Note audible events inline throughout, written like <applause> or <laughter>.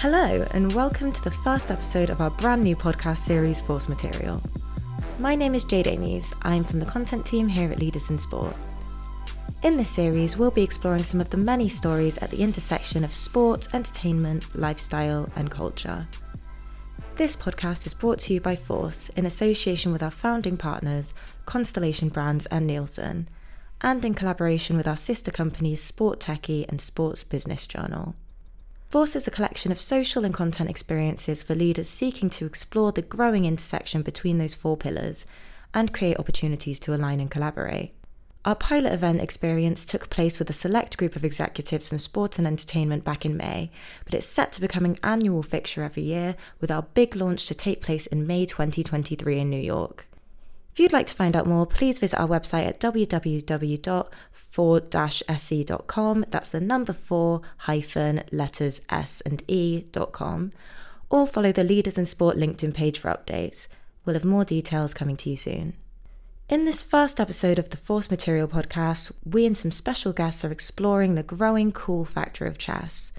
Hello, and welcome to the first episode of our brand new podcast series, Force Material. My name is Jade Amies. I'm from the content team here at Leaders in Sport. In this series, we'll be exploring some of the many stories at the intersection of sport, entertainment, lifestyle, and culture. This podcast is brought to you by Force in association with our founding partners, Constellation Brands and Nielsen, and in collaboration with our sister companies Sport Techie and Sports Business Journal. Force is a collection of social and content experiences for leaders seeking to explore the growing intersection between those four pillars and create opportunities to align and collaborate. Our pilot event experience took place with a select group of executives in sport and entertainment back in May, but it's set to become an annual fixture every year, with our big launch to take place in May 2023 in New York. If you'd like to find out more, please visit our website at www.4-se.com. That's the number four hyphen letters S and E.com. Or follow the Leaders in Sport LinkedIn page for updates. We'll have more details coming to you soon. In this first episode of the Force Material podcast, we and some special guests are exploring the growing cool factor of chess,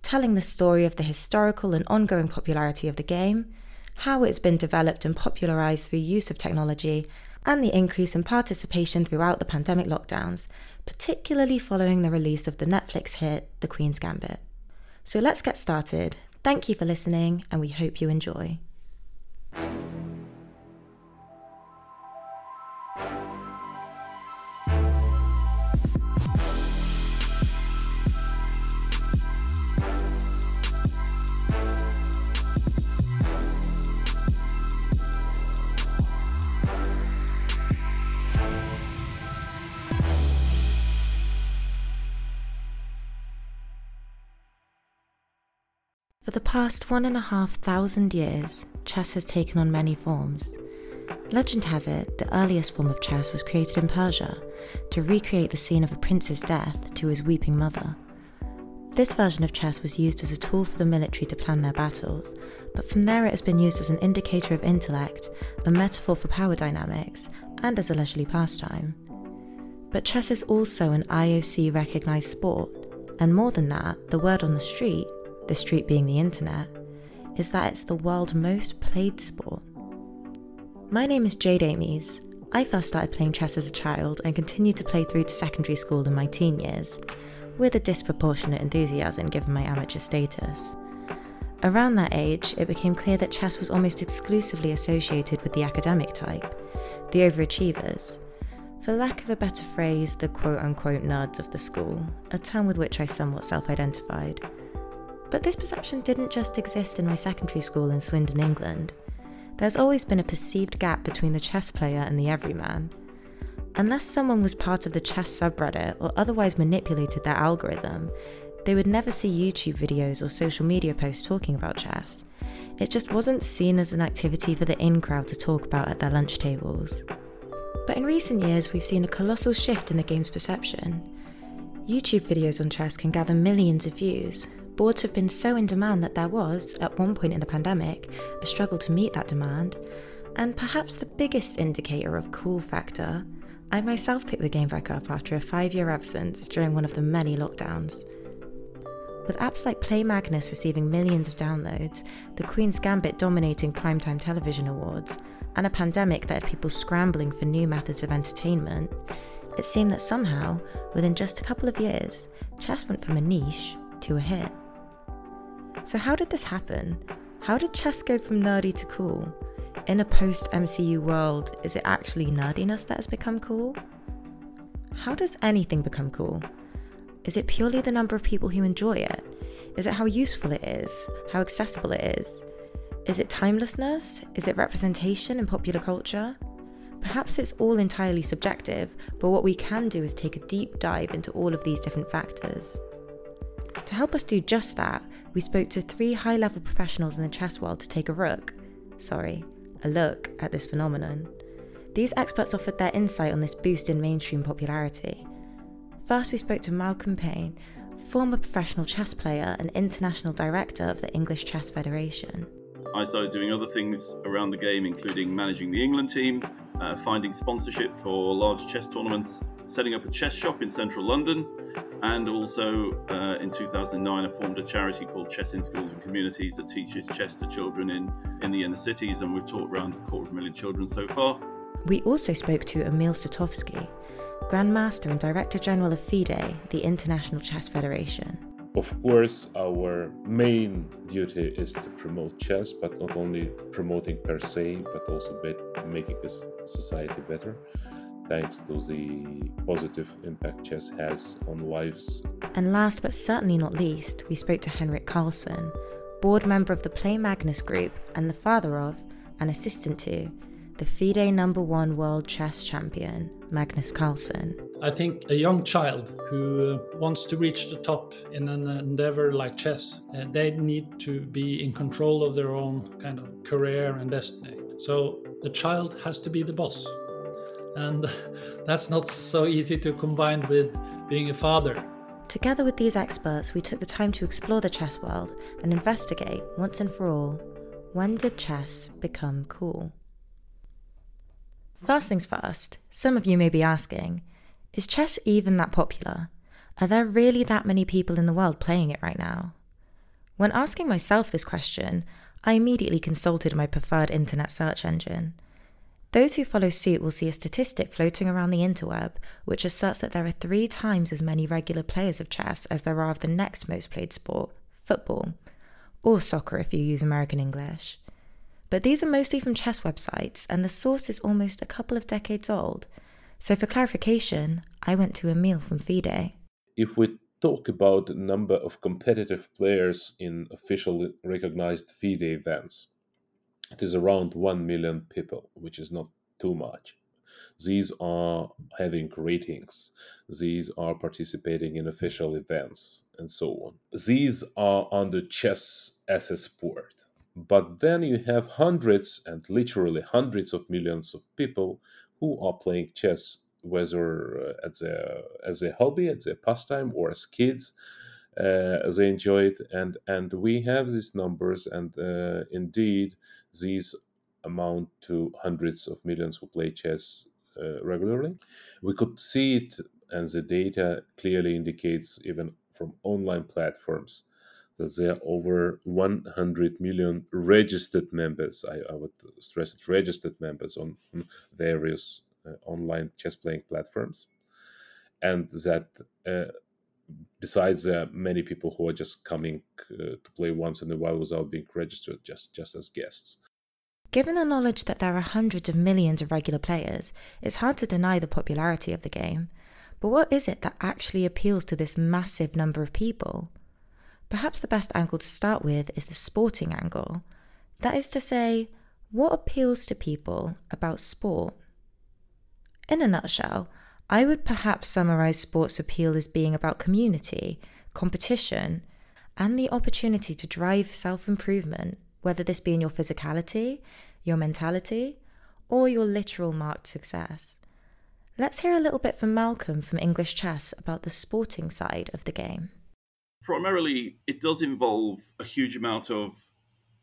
telling the story of the historical and ongoing popularity of the game, how it's been developed and popularized through use of technology, and the increase in participation throughout the pandemic lockdowns, particularly following the release of the Netflix hit The Queen's Gambit. So let's get started. Thank you for listening, and we hope you enjoy. The past one and a half thousand years, chess has taken on many forms. Legend has it the earliest form of chess was created in Persia to recreate the scene of a prince's death to his weeping mother. This version of chess was used as a tool for the military to plan their battles, but from there it has been used as an indicator of intellect, a metaphor for power dynamics, and as a leisurely pastime. But chess is also an IOC recognised sport, and more than that, the word on the street the street being the internet, is that it's the world's most played sport. My name is Jade Amies. I first started playing chess as a child and continued to play through to secondary school in my teen years, with a disproportionate enthusiasm given my amateur status. Around that age, it became clear that chess was almost exclusively associated with the academic type, the overachievers. For lack of a better phrase, the quote unquote nerds of the school, a term with which I somewhat self identified. But this perception didn't just exist in my secondary school in Swindon, England. There's always been a perceived gap between the chess player and the everyman. Unless someone was part of the chess subreddit or otherwise manipulated their algorithm, they would never see YouTube videos or social media posts talking about chess. It just wasn't seen as an activity for the in crowd to talk about at their lunch tables. But in recent years, we've seen a colossal shift in the game's perception. YouTube videos on chess can gather millions of views, Boards have been so in demand that there was, at one point in the pandemic, a struggle to meet that demand. And perhaps the biggest indicator of cool factor, I myself picked the game back up after a five year absence during one of the many lockdowns. With apps like Play Magnus receiving millions of downloads, The Queen's Gambit dominating primetime television awards, and a pandemic that had people scrambling for new methods of entertainment, it seemed that somehow, within just a couple of years, chess went from a niche to a hit. So, how did this happen? How did chess go from nerdy to cool? In a post MCU world, is it actually nerdiness that has become cool? How does anything become cool? Is it purely the number of people who enjoy it? Is it how useful it is? How accessible it is? Is it timelessness? Is it representation in popular culture? Perhaps it's all entirely subjective, but what we can do is take a deep dive into all of these different factors. To help us do just that, we spoke to three high level professionals in the chess world to take a look, sorry, a look at this phenomenon. These experts offered their insight on this boost in mainstream popularity. First, we spoke to Malcolm Pein, former professional chess player and international director of the English Chess Federation. I started doing other things around the game, including managing the England team, uh, finding sponsorship for large chess tournaments, setting up a chess shop in central London, And also uh, in 2009, I formed a charity called Chess in Schools and Communities that teaches chess to children in, in the inner cities. And we've taught around a quarter of a million children so far. We also spoke to Emil Sutovsky, Grandmaster and Director General of FIDE, the International Chess Federation. Of course, our main duty is to promote chess, but not only promoting per se, but also making a society better thanks to the positive impact chess has on lives. And last but certainly not least, we spoke to Henrik Carlsen, board member of the Play Magnus Group and the father of, and assistant to, the FIDE number one world chess champion, Magnus Carlsen. I think a young child who uh, wants to reach the top in an endeavor like chess, uh, they need to be in control of their own kind of career and destiny. So the child has to be the boss. And that's not so easy to combine with being a father. Together with these experts, we took the time to explore the chess world and investigate, once and for all, when did chess become cool? First things first, some of you may be asking is chess even that popular? Are there really that many people in the world playing it right now? When asking myself this question, I immediately consulted my preferred internet search engine. Those who follow suit will see a statistic floating around the interweb which asserts that there are three times as many regular players of chess as there are of the next most played sport, football, or soccer if you use American English. But these are mostly from chess websites, and the source is almost a couple of decades old. So, for clarification, I went to Emil from FIDE. If we talk about the number of competitive players in officially recognized FIDE events, it is around 1 million people, which is not too much. These are having ratings, these are participating in official events, and so on. These are under chess as a sport. But then you have hundreds and literally hundreds of millions of people who are playing chess, whether uh, as a as a hobby, as a pastime, or as kids. Uh, they enjoy it, and and we have these numbers, and uh, indeed these amount to hundreds of millions who play chess uh, regularly. We could see it, and the data clearly indicates even from online platforms that there are over 100 million registered members. I, I would stress it, registered members on, various uh, online chess playing platforms. And that uh, besides uh, many people who are just coming uh, to play once in a while without being registered, just, just as guests. Given the knowledge that there are hundreds of millions of regular players, it's hard to deny the popularity of the game. But what is it that actually appeals to this massive number of people? Perhaps the best angle to start with is the sporting angle. That is to say, what appeals to people about sport? In a nutshell, I would perhaps summarize sports appeal as being about community, competition, and the opportunity to drive self improvement, whether this be in your physicality, your mentality, or your literal marked success. Let's hear a little bit from Malcolm from English Chess about the sporting side of the game primarily it does involve a huge amount of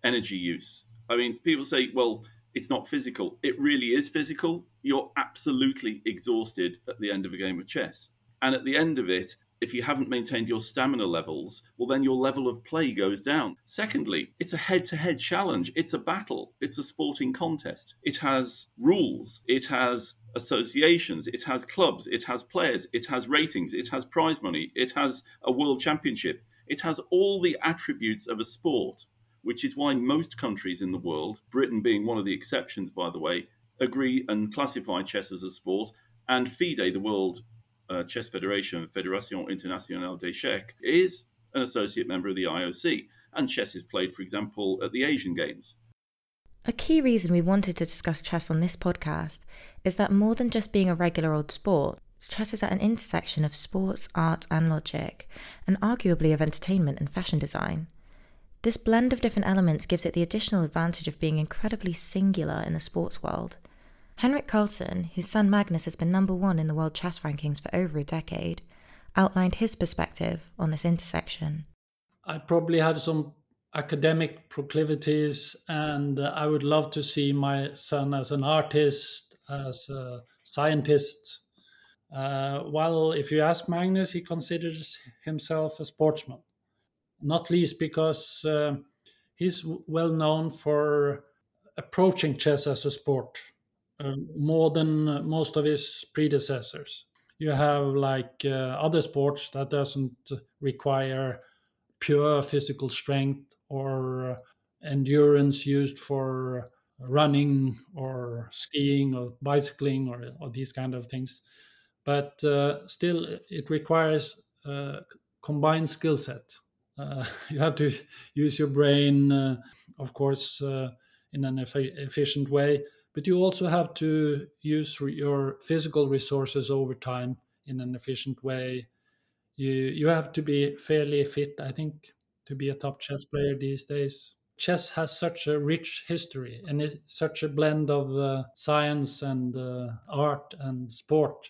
energy use. I mean, people say, well, it's not physical. It really is physical. You're absolutely exhausted at the end of a game of chess. And at the end of it, if you haven't maintained your stamina levels, well, then your level of play goes down. Secondly, it's a head to head challenge. It's a battle. It's a sporting contest. It has rules. It has associations, it has clubs, it has players, it has ratings, it has prize money, it has a world championship. It has all the attributes of a sport, which is why most countries in the world, Britain being one of the exceptions, by the way, agree and classify chess as a sport. And FIDE, the World uh, Chess Federation, Fédération Internationale d'Échecs, is an associate member of the IOC. And chess is played, for example, at the Asian Games. A key reason we wanted to discuss chess on this podcast is that more than just being a regular old sport, chess is at an intersection of sports, art, and logic, and arguably of entertainment and fashion design. This blend of different elements gives it the additional advantage of being incredibly singular in the sports world. Henrik Carlsen, whose son Magnus has been number one in the world chess rankings for over a decade, outlined his perspective on this intersection. I probably have some academic proclivities, and uh, I would love to see my son as an artist, as a scientist, Uh, while if you ask Magnus, he considers himself a sportsman, not least because uh, he's well known for approaching chess as a sport more than most of his predecessors. You have like uh, other sports that doesn't require pure physical strength or endurance used for running or skiing or bicycling or, or these kind of things. But uh, still it requires a combined skill set. Uh, <laughs> you have to use your brain uh, of course uh, in an eff- efficient way but you also have to use your physical resources over time in an efficient way. You you have to be fairly fit i think to be a top chess player these days. Chess has such a rich history and it's such a blend of uh, science and uh, art and sport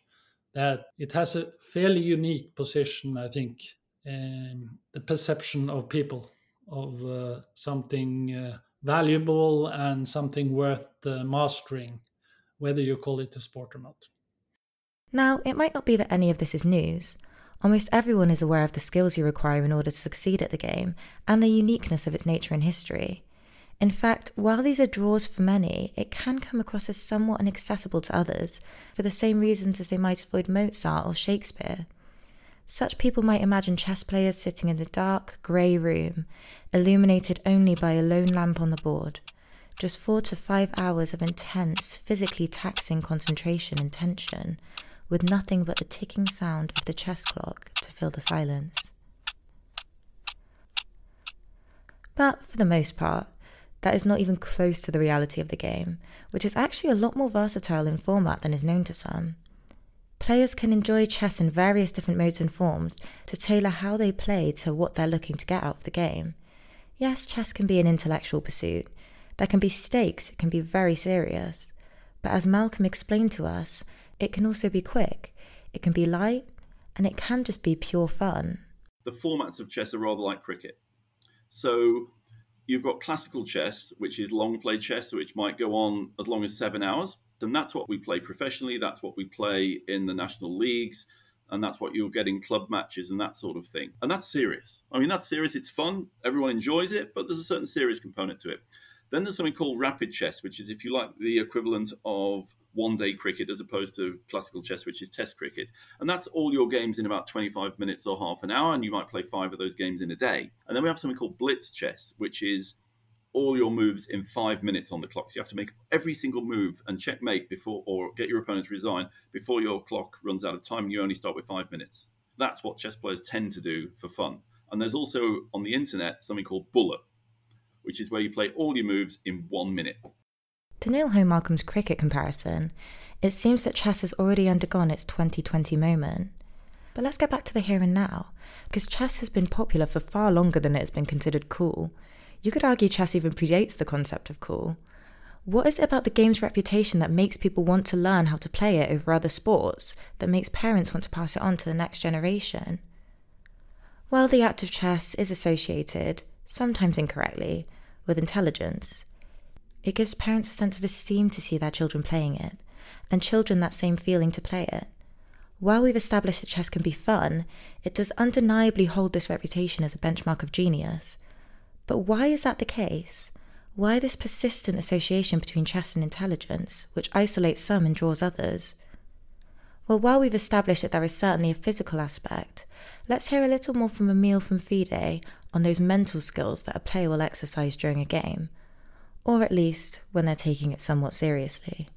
that it has a fairly unique position, I think, in the perception of people of uh, something uh, valuable and something worth uh, mastering, whether you call it a sport or not. Now, it might not be that any of this is news. Almost everyone is aware of the skills you require in order to succeed at the game and the uniqueness of its nature and history. In fact, while these are draws for many, it can come across as somewhat inaccessible to others for the same reasons as they might avoid Mozart or Shakespeare. Such people might imagine chess players sitting in a dark, grey room, illuminated only by a lone lamp on the board. Just four to five hours of intense, physically taxing concentration and tension, with nothing but the ticking sound of the chess clock to fill the silence. But for the most part, that is not even close to the reality of the game, which is actually a lot more versatile in format than is known to some. Players can enjoy chess in various different modes and forms to tailor how they play to what they're looking to get out of the game. Yes, chess can be an intellectual pursuit. There can be stakes, it can be very serious. But as Malcolm explained to us, it can also be quick, it can be light, and it can just be pure fun. The formats of chess are rather like cricket. So you've got classical chess, which is long play chess, which might go on as long as seven hours. And that's what we play professionally. That's what we play in the national leagues. And that's what you'll get in club matches and that sort of thing. And that's serious. I mean, that's serious. It's fun. Everyone enjoys it, but there's a certain serious component to it. Then there's something called rapid chess, which is, if you like, the equivalent of one day cricket as opposed to classical chess, which is test cricket. And that's all your games in about 25 minutes or half an hour. And you might play five of those games in a day. And then we have something called blitz chess, which is all your moves in five minutes on the clock. So you have to make every single move and checkmate before, or get your opponent to resign before your clock runs out of time. And you only start with five minutes. That's what chess players tend to do for fun. And there's also on the internet something called bullet, which is where you play all your moves in one minute. To nail home Malcolm's cricket comparison, it seems that chess has already undergone its 2020 moment. But let's get back to the here and now, because chess has been popular for far longer than it has been considered cool. You could argue chess even predates the concept of cool. What is it about the game's reputation that makes people want to learn how to play it over other sports, that makes parents want to pass it on to the next generation? Well, the act of chess is associated, sometimes incorrectly, with intelligence. It gives parents a sense of esteem to see their children playing it, and children that same feeling to play it. While we've established that chess can be fun, it does undeniably hold this reputation as a benchmark of genius. But why is that the case? Why this persistent association between chess and intelligence, which isolates some and draws others? Well, while we've established that there is certainly a physical aspect, let's hear a little more from Emil from FIDE on those mental skills that a player will exercise during a game, or at least when they're taking it somewhat seriously.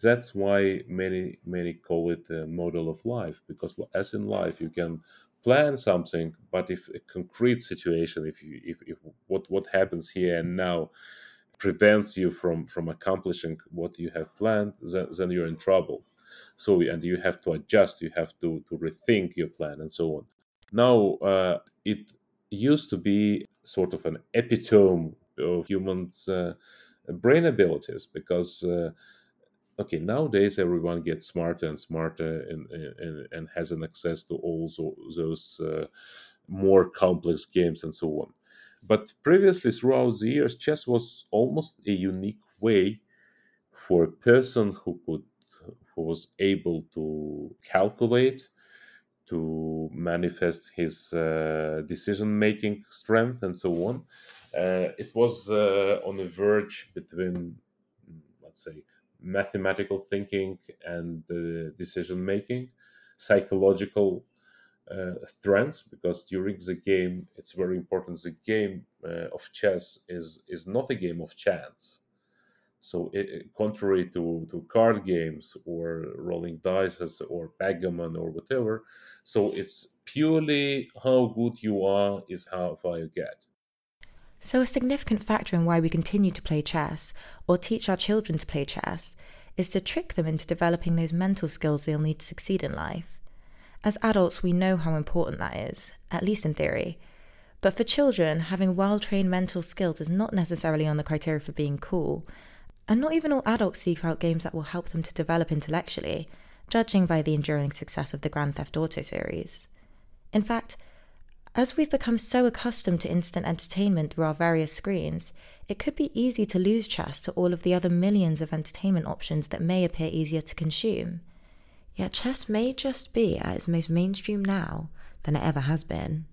That's why many many call it a model of life because as in life you can plan something, but if a concrete situation, if you if, if what what happens here and now prevents you from from accomplishing what you have planned, then, then you're in trouble. So and you have to adjust, you have to to rethink your plan and so on. Now uh, it used to be sort of an epitome of humans' uh, brain abilities because uh, okay nowadays everyone gets smarter and smarter and, and, and has an access to all those uh, more complex games and so on but previously throughout the years chess was almost a unique way for a person who could who was able to calculate, to manifest his uh, decision making strength, and so on. Uh, it was uh, on the verge between, let's say, mathematical thinking and decision making, psychological uh, threats because during the game it's very important the game uh, of chess is is not a game of chance so, it, contrary to, to card games or rolling dice or backgammon or whatever, so it's purely how good you are is how far you get. So, a significant factor in why we continue to play chess or teach our children to play chess is to trick them into developing those mental skills they'll need to succeed in life. As adults, we know how important that is, at least in theory. But for children, having well trained mental skills is not necessarily on the criteria for being cool, and not even all adults seek out games that will help them to develop intellectually, judging by the enduring success of the Grand Theft Auto series. In fact, as we've become so accustomed to instant entertainment through our various screens, it could be easy to lose chess to all of the other millions of entertainment options that may appear easier to consume. Yet chess may just be at its most mainstream now than it ever has been.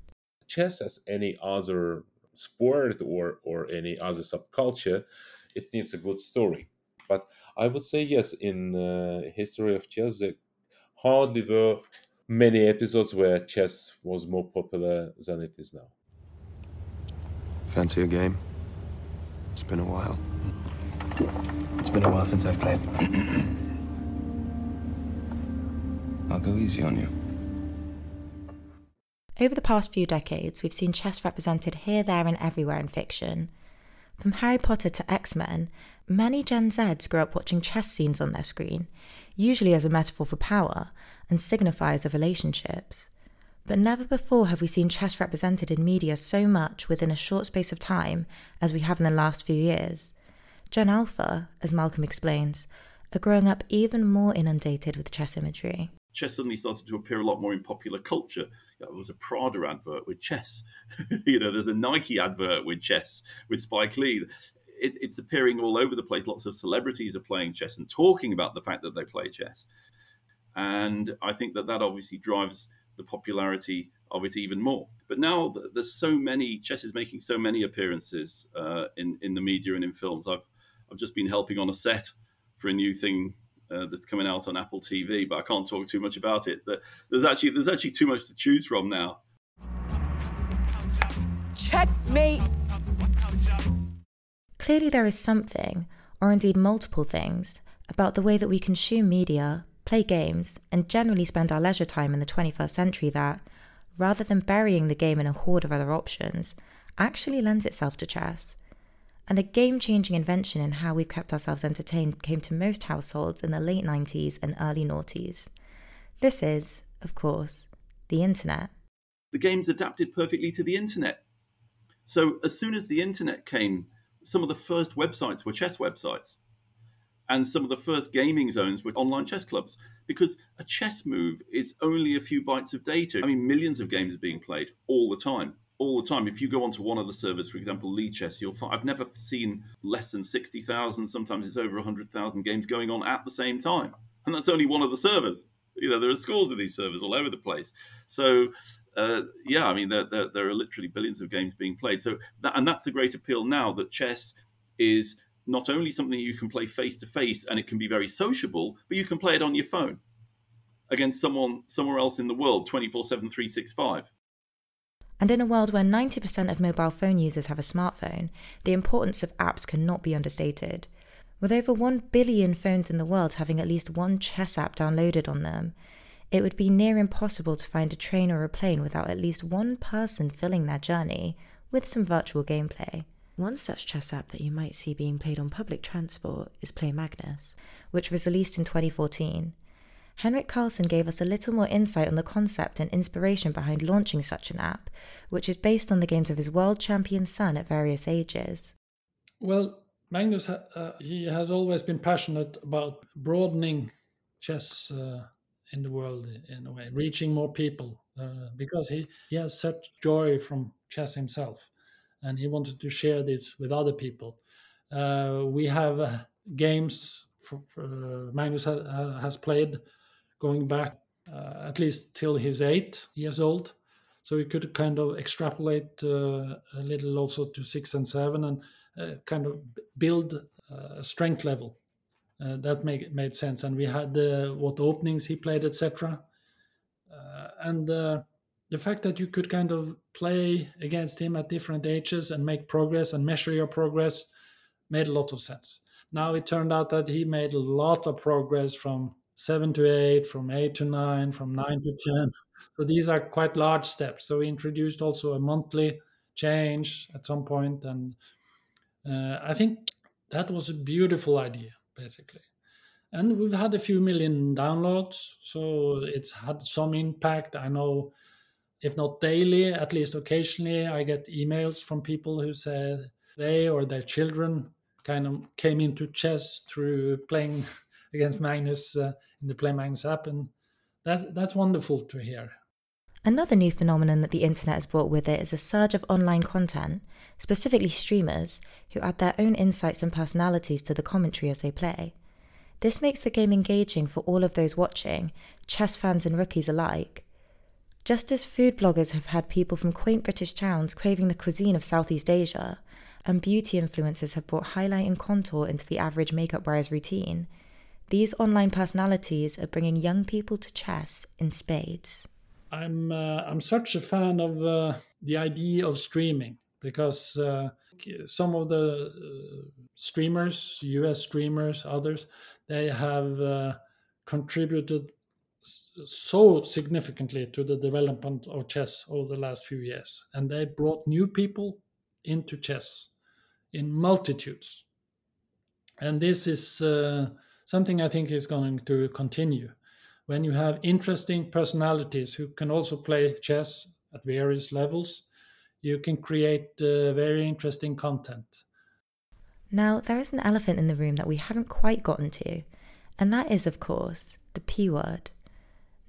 Chess, as any other sport or, or any other subculture, it needs a good story. But I would say yes, in uh, history of chess, there hardly were many episodes where chess was more popular than it is now. Fancy a game? It's been a while. It's been a while since I've played. <clears throat> I'll go easy on you. Over the past few decades, we've seen chess represented here, there, and everywhere in fiction. From Harry Potter to X Men, many Gen Zs grew up watching chess scenes on their screen, usually as a metaphor for power and signifiers of relationships. But never before have we seen chess represented in media so much within a short space of time as we have in the last few years. Gen Alpha, as Malcolm explains, are growing up even more inundated with chess imagery chess suddenly started to appear a lot more in popular culture. There was a Prada advert with chess. <laughs> you know, there's a Nike advert with chess with Spike Lee. It, it's appearing all over the place. Lots of celebrities are playing chess and talking about the fact that they play chess. And I think that that obviously drives the popularity of it even more. But now there's so many chess is making so many appearances uh, in in the media and in films. I've I've just been helping on a set for a new thing uh, that's coming out on Apple TV, but I can't talk too much about it. There's actually there's actually too much to choose from now. Checkmate. Clearly, there is something, or indeed multiple things, about the way that we consume media, play games, and generally spend our leisure time in the 21st century that, rather than burying the game in a horde of other options, actually lends itself to chess and a game changing invention in how we've kept ourselves entertained came to most households in the late 90s and early noughties. This is, of course, the internet. The game's adapted perfectly to the internet. So, as soon as the internet came, some of the first websites were chess websites. And some of the first gaming zones were online chess clubs because a chess move is only a few bytes of data. I mean, millions of games are being played all the time all the time. If you go onto one of the servers, for example, Lichess, you'll find I've never seen less than sixty thousand. Sometimes it's over hundred thousand games going on at the same time, and that's only one of the servers. You know, there are scores of these servers all over the place. So, uh, yeah, I mean, there, there, there, are literally billions of games being played. So, that, and that's the great appeal now that chess is not only something you can play face to face and it can be very sociable, but you can play it on your phone against someone somewhere else in the world 24 7 365 and in a world where 90% of mobile phone users have a smartphone, the importance of apps cannot be understated. With over 1 billion phones in the world having at least one chess app downloaded on them, it would be near impossible to find a train or a plane without at least one person filling their journey with some virtual gameplay. One such chess app that you might see being played on public transport is Play Magnus, which was released in 2014. Henrik Carlsen gave us a little more insight on the concept and inspiration behind launching such an app, which is based on the games of his world champion son at various ages. Well, Magnus, uh, he has always been passionate about broadening chess uh, in the world in a way, reaching more people, uh, because he, he has such joy from chess himself, and he wanted to share this with other people. Uh, we have uh, games for, for Magnus ha, has played going back uh, at least till he's eight years old. So we could kind of extrapolate uh, a little also to six and seven and uh, kind of build a strength level. Uh, that made made sense, and we had what openings he played, etc. and the fact that you could kind of play against him at different ages and make progress and measure your progress made a lot of sense. Now it turned out that he made a lot of progress from seven to eight, from eight to nine, from nine to 10. So these are quite large steps. So we introduced also a monthly change at some point, And uh, I think that was a beautiful idea, basically. And we've had a few million downloads. So it's had some impact. I know if not daily, at least occasionally, I get emails from people who say they or their children kind of came into chess through playing <laughs> against Magnus uh, in the Play Magnus app, and that's that's wonderful to hear. Another new phenomenon that the internet has brought with it is a surge of online content, specifically streamers, who add their own insights and personalities to the commentary as they play. This makes the game engaging for all of those watching, chess fans and rookies alike, just as food bloggers have had people from quaint British towns craving the cuisine of Southeast Asia, and beauty influencers have brought highlight and contour into the average makeup wearer's routine, these online personalities are bringing young people to chess in spades. I'm uh, I'm such a fan of uh, the idea of streaming because uh, some of the uh, streamers, US streamers, others, they have uh, contributed so significantly to the development of chess over the last few years. And they brought new people into chess in multitudes. And this is uh, something I think is going to continue. When you have interesting personalities who can also play chess at various levels, you can create uh, very interesting content. Now, there is an elephant in the room that we haven't quite gotten to, and that is, of course, the P word.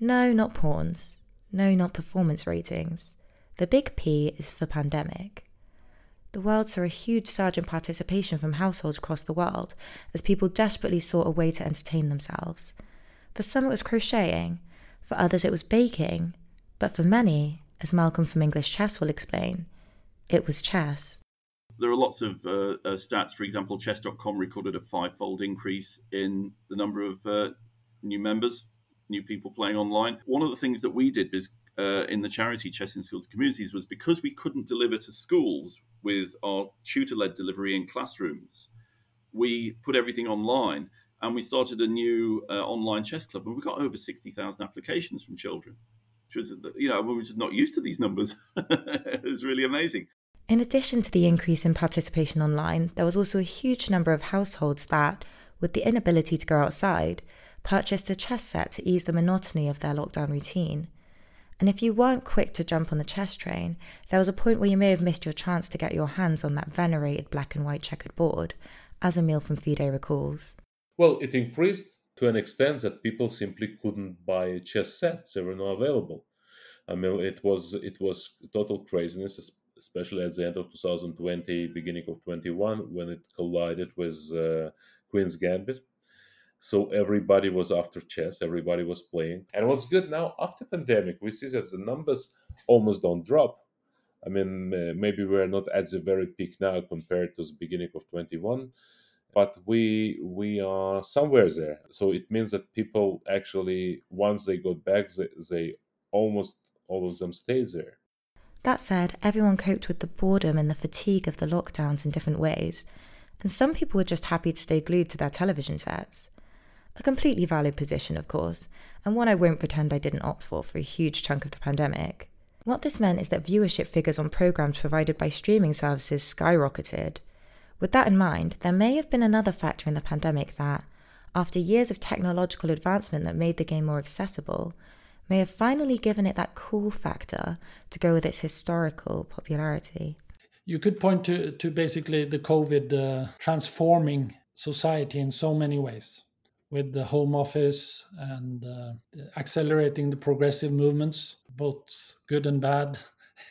No, not pawns. No, not performance ratings. The big P is for pandemic. The world saw a huge surge in participation from households across the world as people desperately sought a way to entertain themselves. For some, it was crocheting, for others, it was baking, but for many, as Malcolm from English Chess will explain, it was chess. There are lots of uh, uh, stats. For example, chess.com recorded a five fold increase in the number of uh, new members new people playing online. One of the things that we did was uh, in the charity Chess in Schools Communities was because we couldn't deliver to schools with our tutor led delivery in classrooms, we put everything online and we started a new uh, online chess club and we got over 60,000 applications from children, which was, you know, we were just not used to these numbers. <laughs> it was really amazing. In addition to the increase in participation online, there was also a huge number of households that, with the inability to go outside, purchased a chess set to ease the monotony of their lockdown routine. And if you weren't quick to jump on the chess train, there was a point where you may have missed your chance to get your hands on that venerated black and white checkered board, as Emil from FIDE recalls. Well, it increased to an extent that people simply couldn't buy chess sets; they were not available. I mean, it was it was total craziness, especially at the end of 2020, beginning of 21, when it collided with uh, Queen's Gambit so everybody was after chess everybody was playing. And what's good now after pandemic we see that the numbers almost don't drop. I mean maybe we're not at the very peak now compared to the beginning of 21 but we we are somewhere there. So it means that people actually once they got back they, they almost all of them stayed there. That said everyone coped with the boredom and the fatigue of the lockdowns in different ways. And some people were just happy to stay glued to their television sets a completely valid position, of course, and one I won't pretend I didn't opt for for a huge chunk of the pandemic. What this meant is that viewership figures on programs provided by streaming services skyrocketed. With that in mind, there may have been another factor in the pandemic that, after years of technological advancement that made the game more accessible, may have finally given it that cool factor to go with its historical popularity. You could point to, to basically the COVID uh, transforming society in so many ways with the home office and uh, accelerating the progressive movements, both good and bad,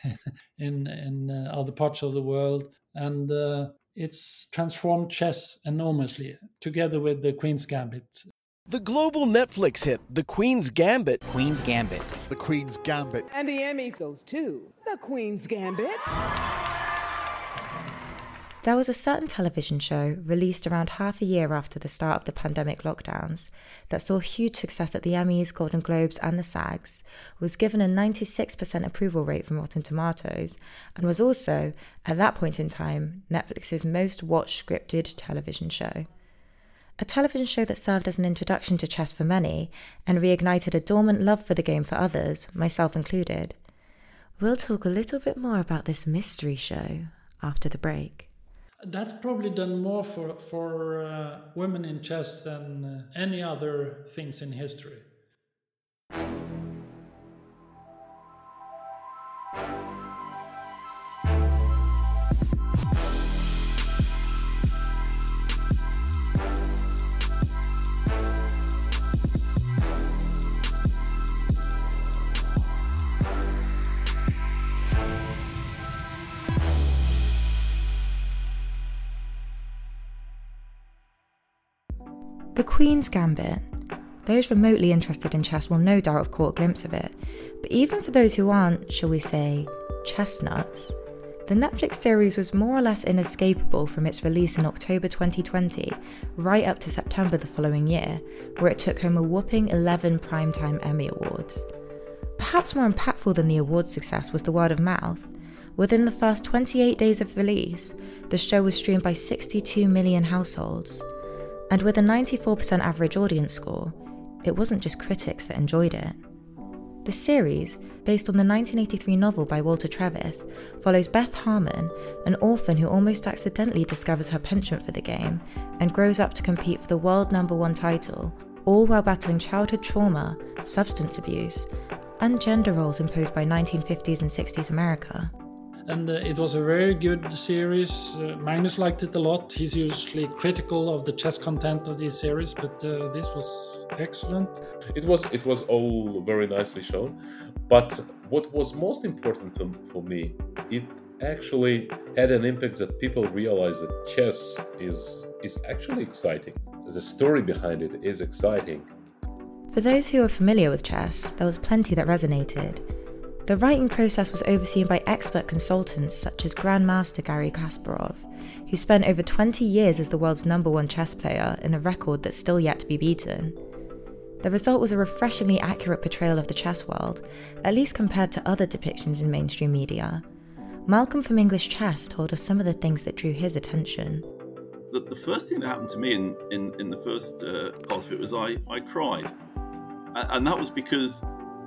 <laughs> in in uh, other parts of the world. And uh, It's transformed chess enormously, together with the Queen's Gambit. The global Netflix hit, The Queen's Gambit. Queen's Gambit. The Queen's Gambit. And the Emmy goes to The Queen's Gambit. There was a certain television show released around half a year after the start of the pandemic lockdowns that saw huge success at the Emmys, Golden Globes, and the SAGs, was given a 96% approval rate from Rotten Tomatoes, and was also, at that point in time, Netflix's most watched scripted television show. A television show that served as an introduction to chess for many and reignited a dormant love for the game for others, myself included. We'll talk a little bit more about this mystery show after the break. That's probably done more for for uh, women in chess than uh, any other things in history. Queen's Gambit. Those remotely interested in chess will no doubt have caught a glimpse of it, but even for those who aren't, shall we say, chestnuts, the Netflix series was more or less inescapable from its release in October 2020, right up to September the following year, where it took home a whopping 11 Primetime Emmy Awards. Perhaps more impactful than the award success was the word of mouth. Within the first 28 days of release, the show was streamed by 62 million households. And with a 94% average audience score, it wasn't just critics that enjoyed it. The series, based on the 1983 novel by Walter Tevis, follows Beth Harmon, an orphan who almost accidentally discovers her penchant for the game and grows up to compete for the world number one title, all while battling childhood trauma, substance abuse, and gender roles imposed by 1950s and 60s America and uh, it was a very good series. Uh, Magnus liked it a lot. He's usually critical of the chess content of these series, but uh, this was excellent. It was it was all very nicely shown, but what was most important for me, it actually had an impact that people realize that chess is is actually exciting. The story behind it is exciting. For those who are familiar with chess, there was plenty that resonated. The writing process was overseen by expert consultants such as Grandmaster Garry Kasparov, who spent over 20 years as the world's number one chess player in a record that's still yet to be beaten. The result was a refreshingly accurate portrayal of the chess world, at least compared to other depictions in mainstream media. Malcolm from English Chess told us some of the things that drew his attention. The, the first thing that happened to me in, in, in the first uh, part of it was I, I cried. And that was because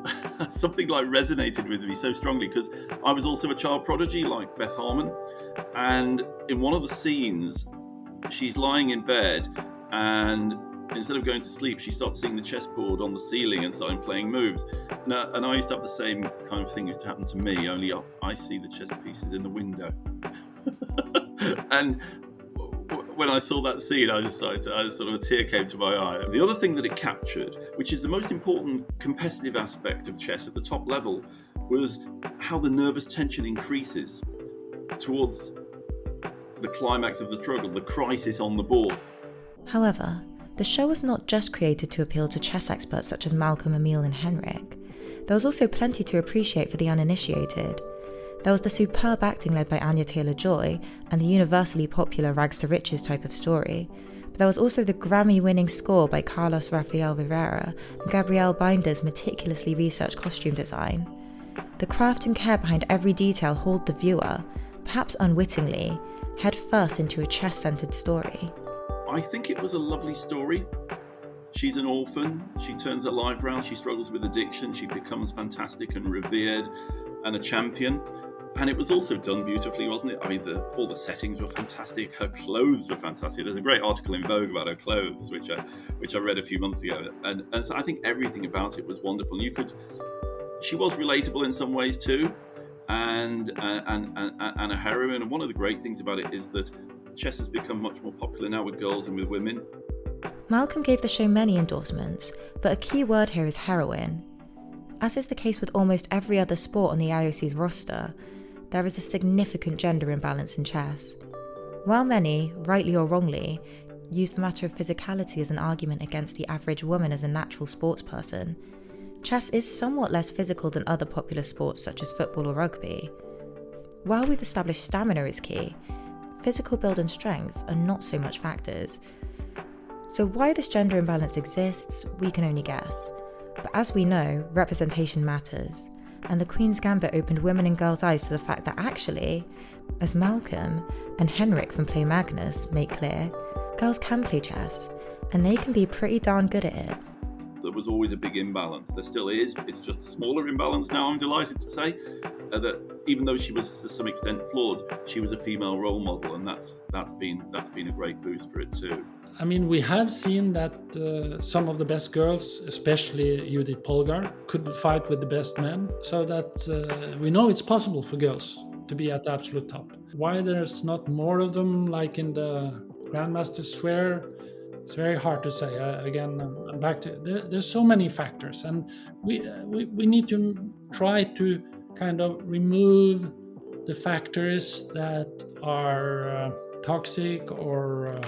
<laughs> something like resonated with me so strongly because I was also a child prodigy like Beth Harmon. And in one of the scenes, she's lying in bed and instead of going to sleep, she starts seeing the chessboard on the ceiling and starting playing moves. And, and I used to have the same kind of thing used to happen to me, only I see the chess pieces in the window. <laughs> and when I saw that scene, I just I sort of a tear came to my eye. The other thing that it captured, which is the most important competitive aspect of chess at the top level, was how the nervous tension increases towards the climax of the struggle, the crisis on the board. However, the show was not just created to appeal to chess experts such as Malcolm, Emil, and Henrik. There was also plenty to appreciate for the uninitiated. There was the superb acting led by Anya Taylor Joy and the universally popular rags to riches type of story. But there was also the Grammy winning score by Carlos Rafael Rivera and Gabriele Binder's meticulously researched costume design. The craft and care behind every detail hauled the viewer, perhaps unwittingly, head first into a chess centered story. I think it was a lovely story. She's an orphan. She turns her life around. She struggles with addiction. She becomes fantastic and revered and a champion and it was also done beautifully, wasn't it? I mean, the, all the settings were fantastic. Her clothes were fantastic. There's a great article in Vogue about her clothes, which I, which I read a few months ago, and and so I think everything about it was wonderful. You could, she was relatable in some ways too, and uh, and and, and a heroine. And one of the great things about it is that chess has become much more popular now with girls and with women. Malcolm gave the show many endorsements, but a key word here is heroine. As is the case with almost every other sport on the IOC's roster, there is a significant gender imbalance in chess. While many, rightly or wrongly, use the matter of physicality as an argument against the average woman as a natural sports person, chess is somewhat less physical than other popular sports such as football or rugby. While we've established stamina is key, physical build and strength are not so much factors. So, why this gender imbalance exists, we can only guess. But as we know, representation matters, and the Queen's Gambit opened women and girls' eyes to the fact that actually, as Malcolm and Henrik from Play Magnus make clear, girls can play chess, and they can be pretty darn good at it. There was always a big imbalance. There still is. It's just a smaller imbalance now, I'm delighted to say. Uh, that even though she was to some extent flawed, she was a female role model, and that's that's been that's been a great boost for it too. I mean, we have seen that uh, some of the best girls, especially Judith Polgar, could fight with the best men. So that uh, we know it's possible for girls to be at the absolute top. Why there's not more of them, like in the Grandmaster Square, it's very hard to say. Uh, again, I'm back to there, there's so many factors, and we, uh, we we need to try to kind of remove the factors that are uh, toxic or uh,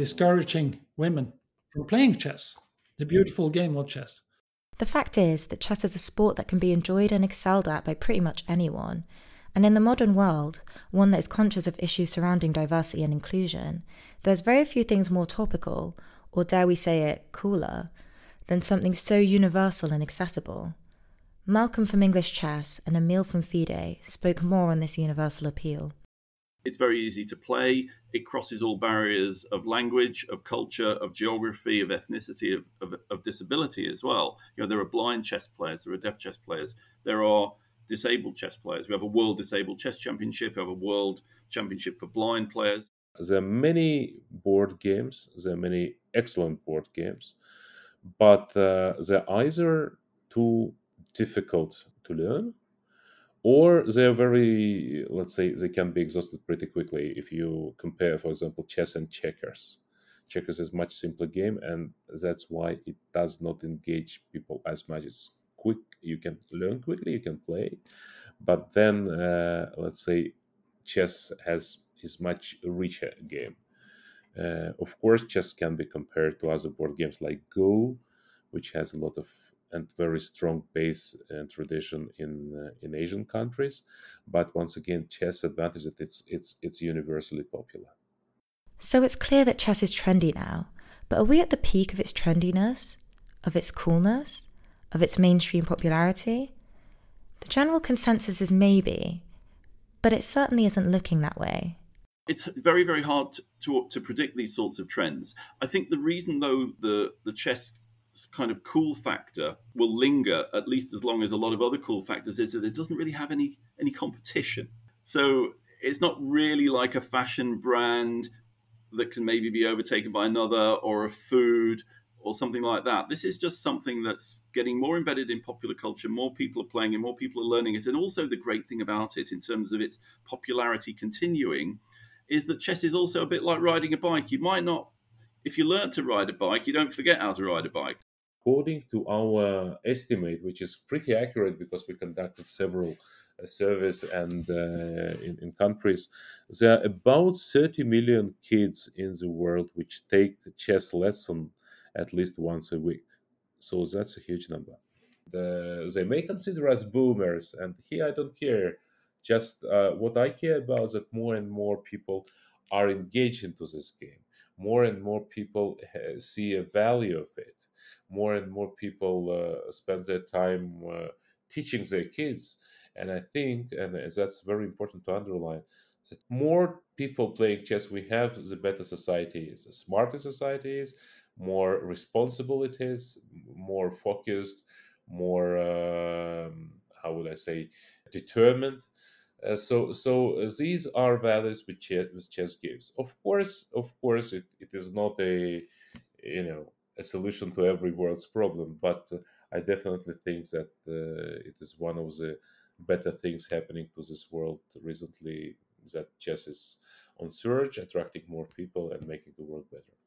discouraging women from playing chess, the beautiful game of chess. The fact is that chess is a sport that can be enjoyed and excelled at by pretty much anyone. And in the modern world, one that is conscious of issues surrounding diversity and inclusion, there's very few things more topical, or dare we say it, cooler, than something so universal and accessible. Malcolm from English Chess and Emil from FIDE spoke more on this universal appeal. It's very easy to play. It crosses all barriers of language, of culture, of geography, of ethnicity, of, of, of disability as well. You know, there are blind chess players, there are deaf chess players, there are disabled chess players. We have a World Disabled Chess Championship, we have a World Championship for blind players. There are many board games, there are many excellent board games, but uh, they're either too difficult to learn or they're very, let's say, they can be exhausted pretty quickly if you compare, for example, chess and checkers. Checkers is much simpler game, and that's why it does not engage people as much. It's quick, you can learn quickly, you can play, but then uh, let's say chess has is much richer game. Uh, of course, chess can be compared to other board games like Go, which has a lot of and very strong base and tradition in uh, in Asian countries. But once again, chess advantage that it's it's it's universally popular. So it's clear that chess is trendy now, but are we at the peak of its trendiness, of its coolness, of its mainstream popularity? The general consensus is maybe, but it certainly isn't looking that way it's very very hard to, to, to predict these sorts of trends. I think the reason though the the chess kind of cool factor will linger at least as long as a lot of other cool factors is that it doesn't really have any any competition. So it's not really like a fashion brand that can maybe be overtaken by another or a food or something like that. This is just something that's getting more embedded in popular culture. More people are playing it, more people are learning it. And also, the great thing about it, in terms of its popularity continuing, is that chess is also a bit like riding a bike. You might not, if you learn to ride a bike, you don't forget how to ride a bike. According to our estimate, which is pretty accurate because we conducted several uh, surveys and uh, in, in, countries, there are about 30 million kids in the world which take chess lesson at least once a week. So that's a huge number. The, they may consider us boomers, and here I don't care just uh, what I care about is that more and more people are engaged into this game. More and more people uh, see a value of it. More and more people uh, spend their time uh, teaching their kids. And I think, and that's very important to underline, that more people playing chess we have, the better society is. The smarter society is, more responsible it is, more focused, more, um, how would I say, determined uh, so so uh, these are values which chess, which chess gives. Of course, of course, it, it is not a you know a solution to every world's problem, but uh, I definitely think that uh, it is one of the better things happening to this world recently. That chess is on surge, attracting more people and making the world better.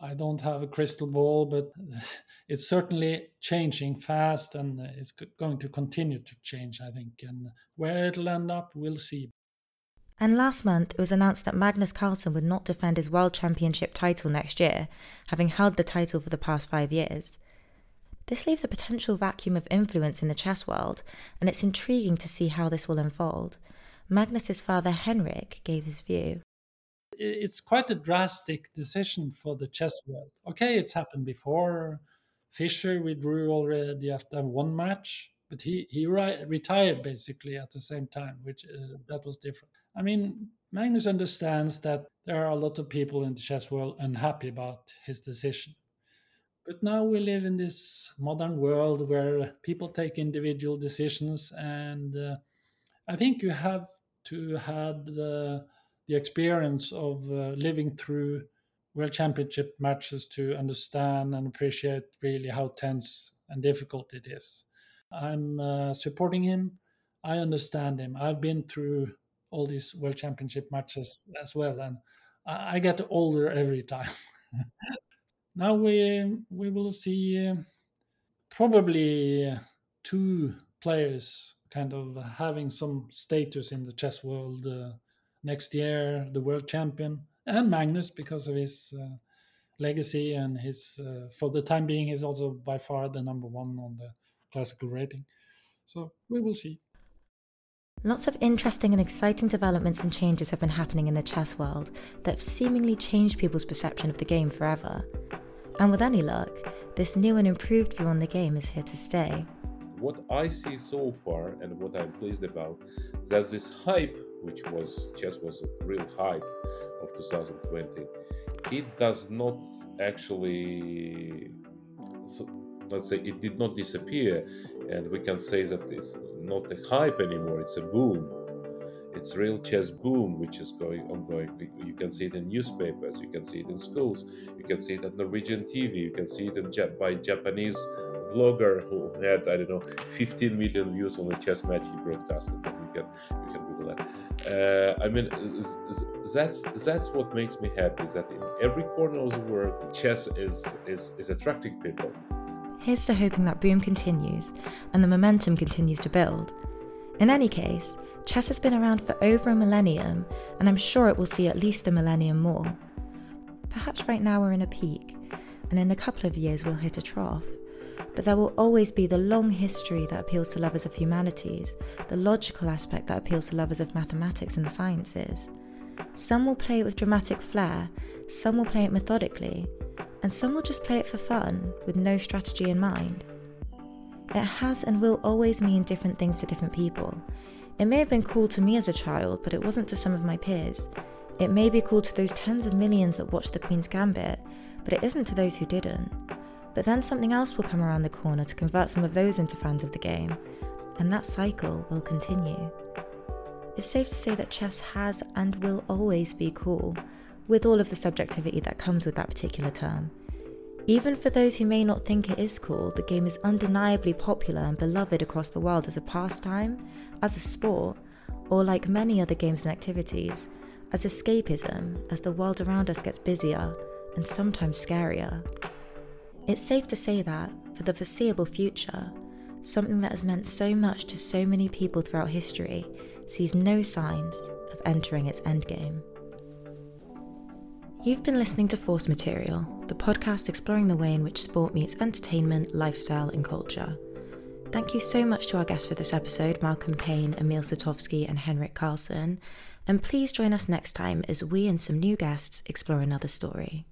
I don't have a crystal ball, but <laughs> it's certainly changing fast and it's going to continue to change, I think. And where it'll end up, we'll see. And last month, it was announced that Magnus Carlsen would not defend his World Championship title next year, having held the title for the past five years. This leaves a potential vacuum of influence in the chess world, and it's intriguing to see how this will unfold. Magnus's father Henrik gave his view. It's quite a drastic decision for the chess world. Okay, it's happened before. Fischer withdrew already after one match, but he he ri- retired basically at the same time, which uh, that was different. I mean, Magnus understands that there are a lot of people in the chess world unhappy about his decision. But now we live in this modern world where people take individual decisions, and uh, I think you have to have the, the experience of uh, living through world championship matches to understand and appreciate really how tense and difficult it is. I'm uh, supporting him. I understand him. I've been through all these world championship matches as well, and I, I get older every time. <laughs> now we we will see uh, probably two players kind of having some status in the chess world uh, next year, the world champion, and Magnus because of his uh, legacy and his, uh, for the time being, he's also by far the number one on the classical rating. So we will see. Lots of interesting and exciting developments and changes have been happening in the chess world that have seemingly changed people's perception of the game forever. And with any luck, this new and improved view on the game is here to stay what I see so far and what I'm pleased about that this hype, which was chess was a real hype of 2020, it does not actually, so let's say, it did not disappear, and we can say that it's not a hype anymore; it's a boom it's real chess boom which is going ongoing you can see it in newspapers you can see it in schools you can see it on norwegian tv you can see it in by japanese vlogger who had I don't know 15 million views on a chess match he broadcasted. You can you can Google that. Uh, I mean that's that's what makes me happy is that in every corner of the world, chess is is is attracting people. Here's to hoping that boom continues and the momentum continues to build. In any case, chess has been around for over a millennium, and I'm sure it will see at least a millennium more. Perhaps right now we're in a peak, and in a couple of years we'll hit a trough but there will always be the long history that appeals to lovers of humanities, the logical aspect that appeals to lovers of mathematics and the sciences. Some will play it with dramatic flair, some will play it methodically, and some will just play it for fun, with no strategy in mind. It has and will always mean different things to different people. It may have been cool to me as a child, but it wasn't to some of my peers. It may be cool to those tens of millions that watched The Queen's Gambit, but it isn't to those who didn't. But then something else will come around the corner to convert some of those into fans of the game, and that cycle will continue. It's safe to say that chess has and will always be cool, with all of the subjectivity that comes with that particular term. Even for those who may not think it is cool, the game is undeniably popular and beloved across the world as a pastime, as a sport, or like many other games and activities, as escapism as the world around us gets busier and sometimes scarier. It's safe to say that, for the foreseeable future, something that has meant so much to so many people throughout history sees no signs of entering its endgame. You've been listening to Force Material, the podcast exploring the way in which sport meets entertainment, lifestyle, and culture. Thank you so much to our guests for this episode, Malcolm Pein, Emil Sutovsky, and Henrik Carlsen. And please join us next time as we and some new guests explore another story.